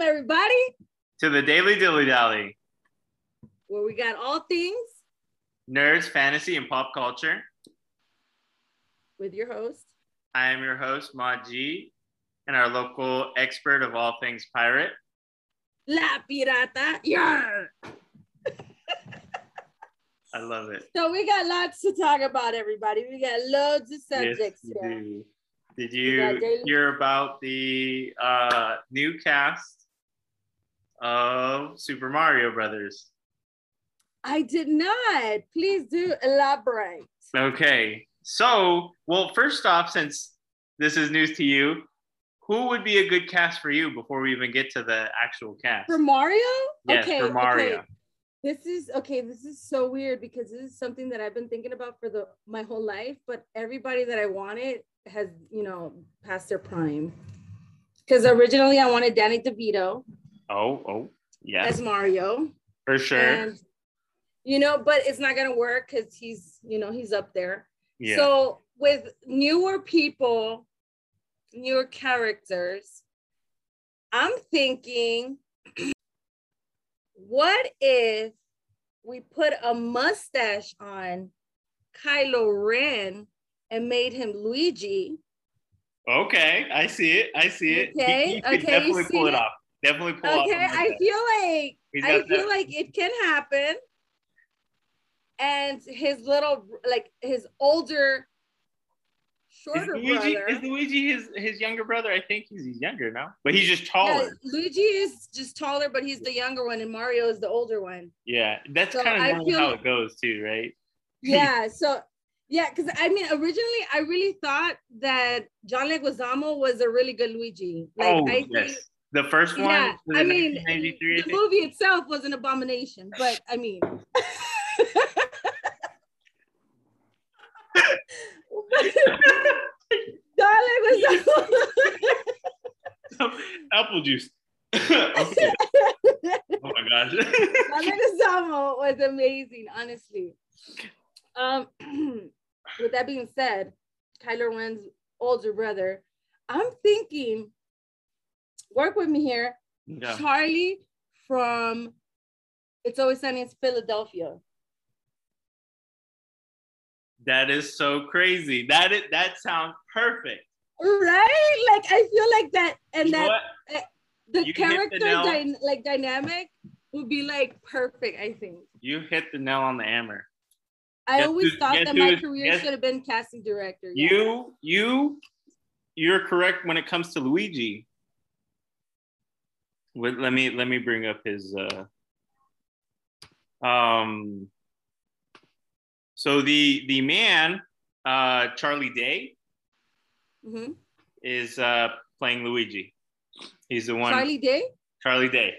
Welcome, everybody, to the Daily Dilly Dally, where we got all things nerds, fantasy, and pop culture. with your host. I am your host, Ma G, and our local expert of all things pirate. La Pirata. Yeah. I love it. So we got lots to talk about, everybody. We got loads of subjects Yes, here. do. Did you hear about the uh, new cast of Super Mario Brothers? I did not. Please do elaborate. Okay, so well, first off, since this is news to you, who would be a good cast for you before we even get to the actual cast? For Mario? yes, okay, for Mario. okay. This is okay. This is so weird because this is something that I've been thinking about for the my whole life, but everybody that I wanted has, you know, passed their prime. Because originally I wanted Danny DeVito Oh, oh, yeah. as Mario. for sure. And you know, but it's not gonna work because he's, you know, he's up there. yeah. So with newer people, newer characters, I'm thinking, what if we put a mustache on Kylo Ren and made him Luigi? Okay, I see it. I see it. Okay, he, could okay, you definitely see pull it it? off. Definitely pull off. Okay, I feel like I feel that- like it can happen. And his little, like his older, Is shorter Luigi, brother. is Luigi his his younger brother? I think he's, he's younger now, but he's just Yeah, taller. Luigi is just taller, but he's the younger one, and Mario is the older one. Yeah, that's So kind of I normally feel- how it goes too, right? Yeah, so yeah, because I mean, originally I really thought that John Leguizamo was a really good Luigi. Like oh, I yes. think, The first one. yeah, I mean, the movie itself was an abomination, but I mean. John Leguizamo. Apple juice. okay. Oh my gosh. Leguizamo was amazing, honestly. Um, with that being said, Kylo Ren's older brother, I'm thinking, work with me here, Yeah. Charlie from It's Always Sunny in Philadelphia. That is so crazy. That is, that sounds perfect. Right? Like I feel like that, and You that what? Eh, the You hit the character dy- like dynamic would be like perfect. I think. You hit the nail on the hammer. I Guess always who- thought that my is- career should have been casting director. yeah. You, you, you're correct when it comes to Luigi. Let me let me bring up his. Uh, um. So the the man, uh, Charlie Day, Mhm. is uh, playing Luigi. He's the one. Charlie Day. Charlie Day.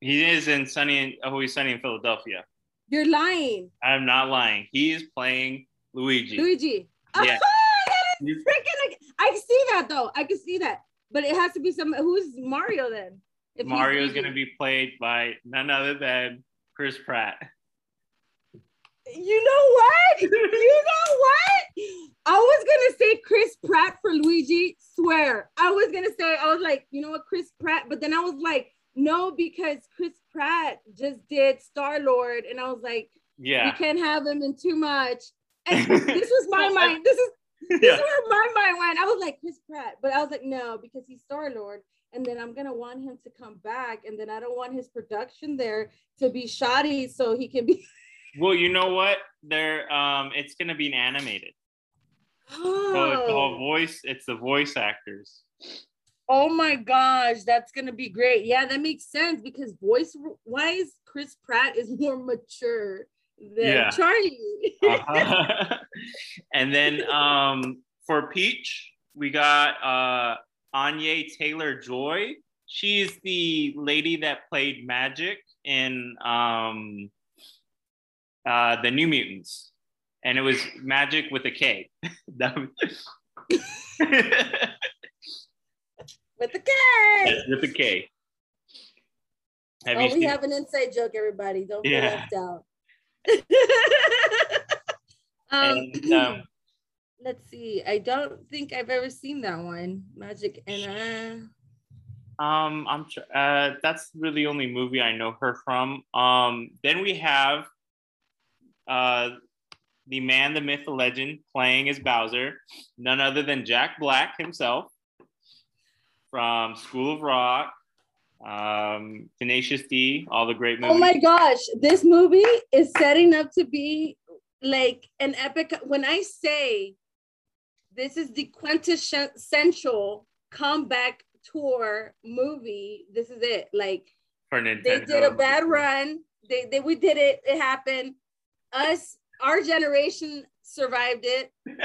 He is in Sunny in Always Sunny in Philadelphia. You're lying, I'm not lying. He is playing Luigi. Luigi. Yeah. Oh, that is freaking! I can see that though. I can see that, but it has to be some. Who's Mario then? If Mario's going to be played by none other than Chris Pratt. You know what? you know what? I was gonna say Chris Pratt for Luigi. Swear, I was gonna say. I was like, you know what, Chris Pratt. But then I was like, no, because Chris Pratt just did Star Lord, and I was like, Yeah. can't have him in too much. And this was my mind. This is yeah. is where my mind went. I was like Chris Pratt, but I was like, no, because he's Star Lord, and then I'm gonna want him to come back, and then I don't want his production there to be shoddy, so he can be. Well, you know what? There, um, it's to be animated. So it's all Oh, voice. It's the voice actors. oh my gosh, that's gonna be great. Yeah, that makes sense because voice wise, Chris Pratt is more mature than Yeah. Charlie. Uh-huh. and then um, for Peach, we got uh, Anya Taylor Joy. She's the lady that played Magik in um, uh, the New Mutants, and it was Magik with a K. With the K. with a K. Have oh, we seen? have an inside joke, everybody. Don't Yeah. left out. um, and, um, let's see. I don't think I've ever seen that one. Magik and uh Um, I'm tr- uh, that's really the only movie I know her from. Um, then we have uh, the man, the myth, the legend, playing as Bowser, none other than Jack Black himself from School of Rock, um, Tenacious D, all the great movies. Oh my gosh, this movie is setting up to be like an epic. When I say this is the quintessential comeback tour movie, this is it. Like for Nintendo. they did a bad run. They, they we did it. It happened. Us, our generation survived it.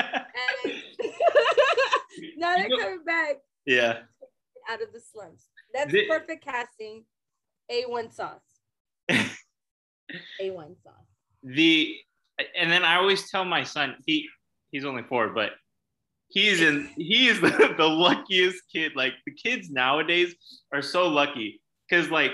And now they're coming back yeah. out of the slums. That's The- perfect casting. A1 sauce. A1 sauce. the and then I always tell my son he he's only four, but he's in he is the, the luckiest kid. Like the kids nowadays are so lucky because like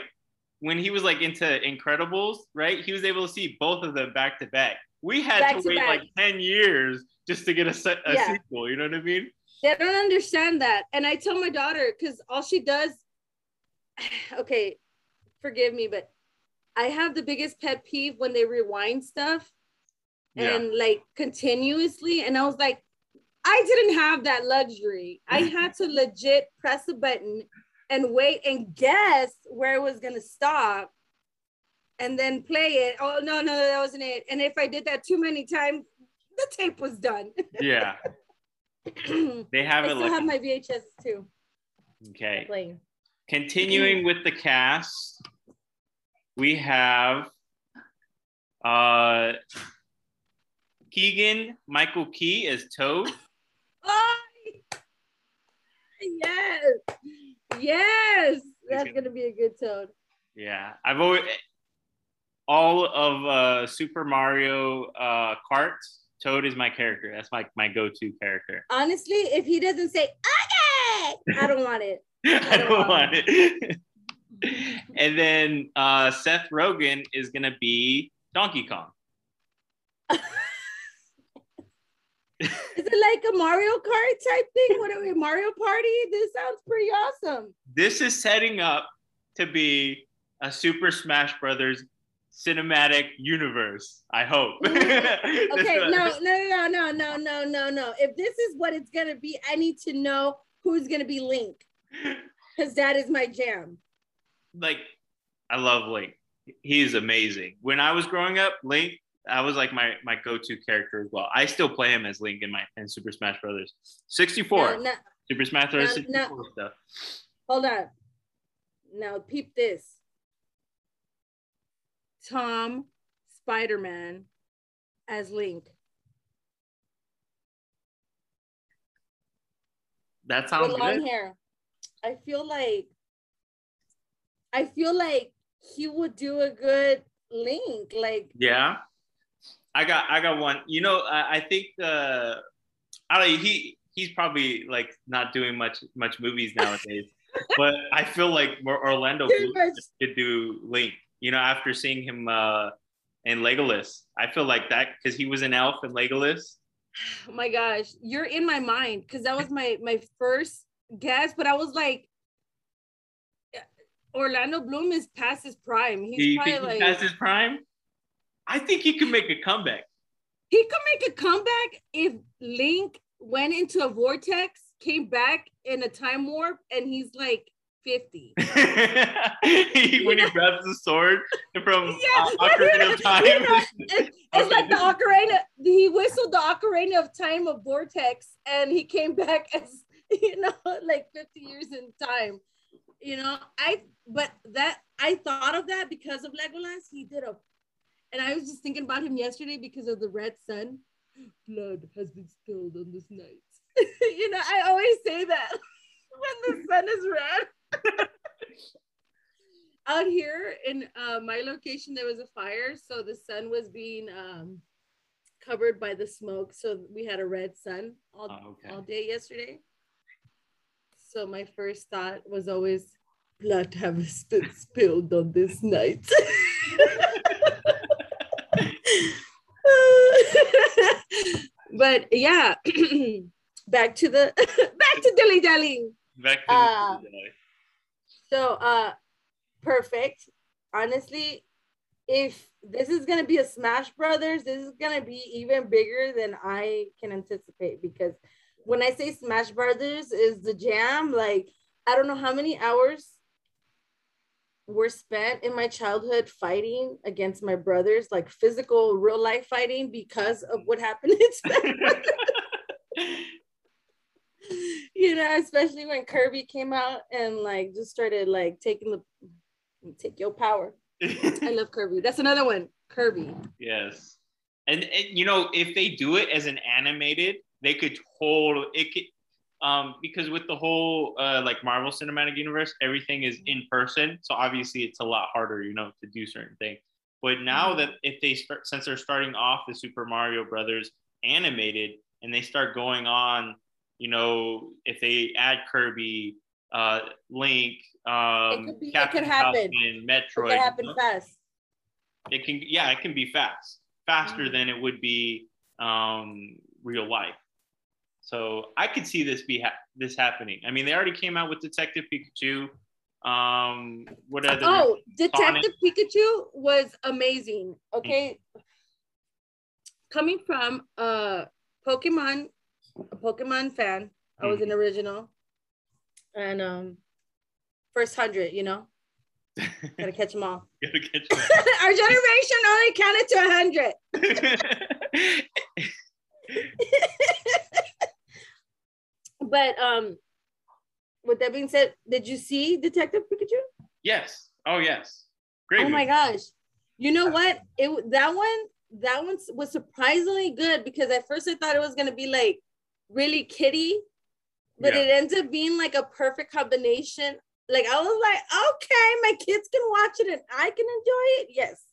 when he was like into Incredibles, right? He was able to see both of them back to back. We had Back to to wait back. like ten years just to get a, se- a Yeah. sequel. You know what I mean? They don't understand that. And I tell my daughter, because all she does, okay, forgive me, but I have the biggest pet peeve when they rewind stuff Yeah. and like continuously. And I was like, I didn't have that luxury. I had to legit press a button and wait and guess where it was gonna stop and then play it. Oh no, no, that wasn't it. And if I did that too many times, the tape was done. Yeah. They have it still like have my VHS too. okay. Continuing with the cast, we have uh Keegan Michael Key as Toad. Oh, yes, yes, that's gonna- gonna be a good toad. Yeah, I've always all of uh, Super Mario uh, Kart. Toad is my character. That's my my go-to character. Honestly, if he doesn't say okay, I don't want it. I don't want it. and then uh, Seth Rogen is gonna be Donkey Kong. Is it like a Mario Kart type thing? What are we, Mario Party? This sounds pretty awesome. This is setting up to be a Super Smash Brothers cinematic universe. I hope. Okay, no, no, no, no, no, no, no, no. If this is what it's gonna be, I need to know who's gonna be Link, because that is my jam. like I love Link. He's amazing. When I was growing up, Link, I was like my my go-to character as well. I still play him as Link in my in Super Smash Brothers. 64. Now- now- Super Smash Brothers No, no. stuff. hold on. Now peep this. Tom Spider-Man as Link. That sounds with long good. hair. I feel like I feel like he would do a good link. Like Yeah. I got I got one. You know, I, I think uh I don't know, he he's probably like not doing much much movies nowadays. but I feel like Orlando could do Link. You know, after seeing him uh in Legolas. I feel like that because he was an elf in Legolas. oh my gosh, you're in my mind because that was my my first guess, but I was like Orlando Bloom is past his prime. He's Do you probably think he like past his prime? I think he could make a comeback. he could make a comeback if Link went into a vortex, came back in a time warp, and he's like 50. He- when he grabs the sword from Yeah, Ocarina of Time. you know, It- it's like the ocarina. He whistled the ocarina of time of vortex, and he came back as you know, like 50 years in time. You know, I but that I thought of that because of Legolas. He did a, and I was just thinking about him yesterday because of the red sun. Blood has been spilled on this night. you know, I always say that when the sun is red. Out here in uh, my location, there was a fire, so the sun was being um, covered by the smoke. So we had a red sun all, Oh, okay. all day yesterday. So my first thought was always, blood has been spilled on this night. but yeah, back to the back to dilly dallying. Back to Uh, So, uh, perfect. Honestly, if this is gonna be a Smash Brothers, this is gonna be even bigger than I can anticipate because when I say Smash Brothers is the jam, like I don't know how many hours were spent in my childhood fighting against my brothers, like physical, real life fighting because of what happened in Smash you know, especially when Kirby came out and like just started like taking the take your power. I love Kirby. That's another one. Kirby. Yes. And, and you know, if they do it as an animated, they could hold it could um because with the whole uh like Marvel Cinematic Universe, everything is in person. So obviously it's a lot harder, you know, to do certain things. But now mm-hmm. that if they start since they're starting off the Super Mario Brothers animated and they start going on, you know, if they add Kirby, uh Link, um, it could, be, it could happen. Metroid. It could happen fast. It can, yeah, it can be fast, faster mm-hmm. than it would be um, real life. So I could see this be ha- this happening. I mean, they already came out with Detective Pikachu. Um, what other? Oh, Detective Pikachu was amazing. Okay, mm-hmm. coming from a Pokemon, a Pokemon fan, I was mm-hmm. an original, and um, first hundred, you know. Gotta catch them all. Gotta catch them all. Our generation only counted to a hundred. But um, with that being said, did you see Detective Pikachu? Yes. Oh yes. Great. Oh movie. my gosh. You know what? It that one that one was surprisingly good because at first I thought it was gonna be like really kitty, but yeah. it ends up being like a perfect combination like I was like, okay, my kids can watch it and I can enjoy it. Yes.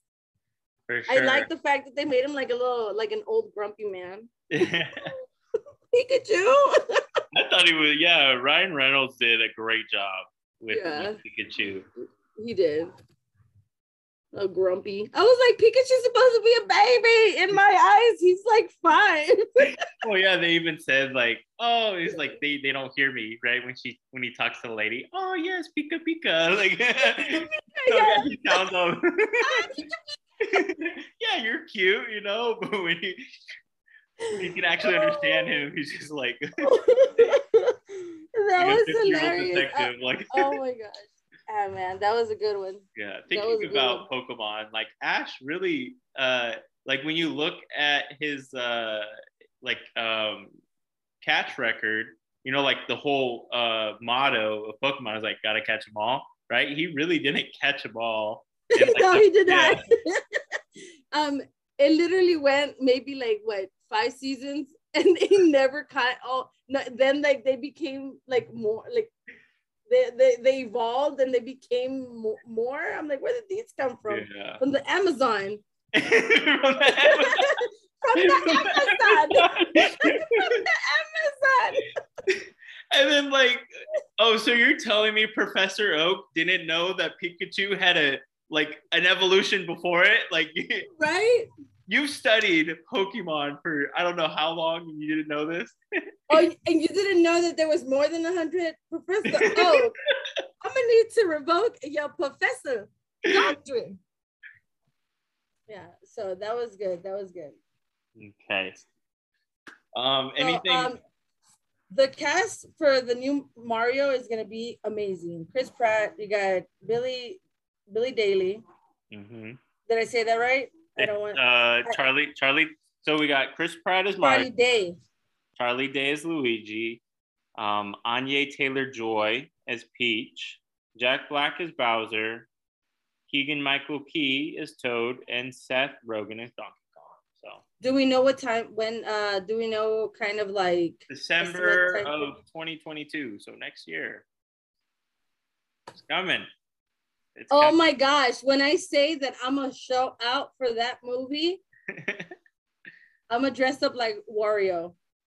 Sure. I like the fact that they made him like a little like an old grumpy man. Pikachu. I thought he was yeah, Ryan Reynolds did a great job with, yeah. with Pikachu. He did a grumpy. I was like, Pikachu's supposed to be a baby. In my eyes, he's like fine. oh yeah, they even said like, oh, it's like they, they don't hear me, right? When she when he talks to the lady, oh yes, Pika Pika. Like so yeah. he sounds all ah, Yeah, you're cute, you know, but when when you can actually understand him, he's just like that was hilarious. Like, oh my gosh. Oh man, that was a good one. Yeah, thinking about Pokemon, like Ash really uh like when you look at his uh like um catch record, you know, like the whole uh motto of Pokemon is like gotta catch them all, right? He really didn't catch them all. like, no, he did not. um, it literally went maybe like what five seasons, and they never caught all. then like they became like more like they, they, they evolved and they became more. I'm like, where did these come from? Yeah. From the Amazon. from the Amazon. from the Amazon. from the Amazon. And then like, oh, so you're telling me Professor Oak didn't know that Pikachu had a like an evolution before it? Like right? You studied Pokemon for I don't know how long and you didn't know this. oh, and you didn't know that there was more than a hundred professor. Oh, I'm gonna need to revoke your professor doctrine. Yeah, so that was good. That was good. Okay. Um, anything? So, um, the cast for the new Mario is gonna be amazing. Chris Pratt, you got Billy, Billy Daly. Mm-hmm. Did I say that right? I don't want. Uh, Charlie, Charlie. So we got Chris Pratt as Mario. Charlie Day. Charlie Day as Luigi. Um, Anya Taylor Joy as Peach. Jack Black as Bowser. Keegan Michael Key as Toad, and Seth Rogen as Donkey Kong. So. Do we know what time? When? Uh, do we know kind of like December of 2022? So next year. It's coming. It's oh kind of- my gosh. When I say that I'm to show out for that movie, I'm to dress up like Wario.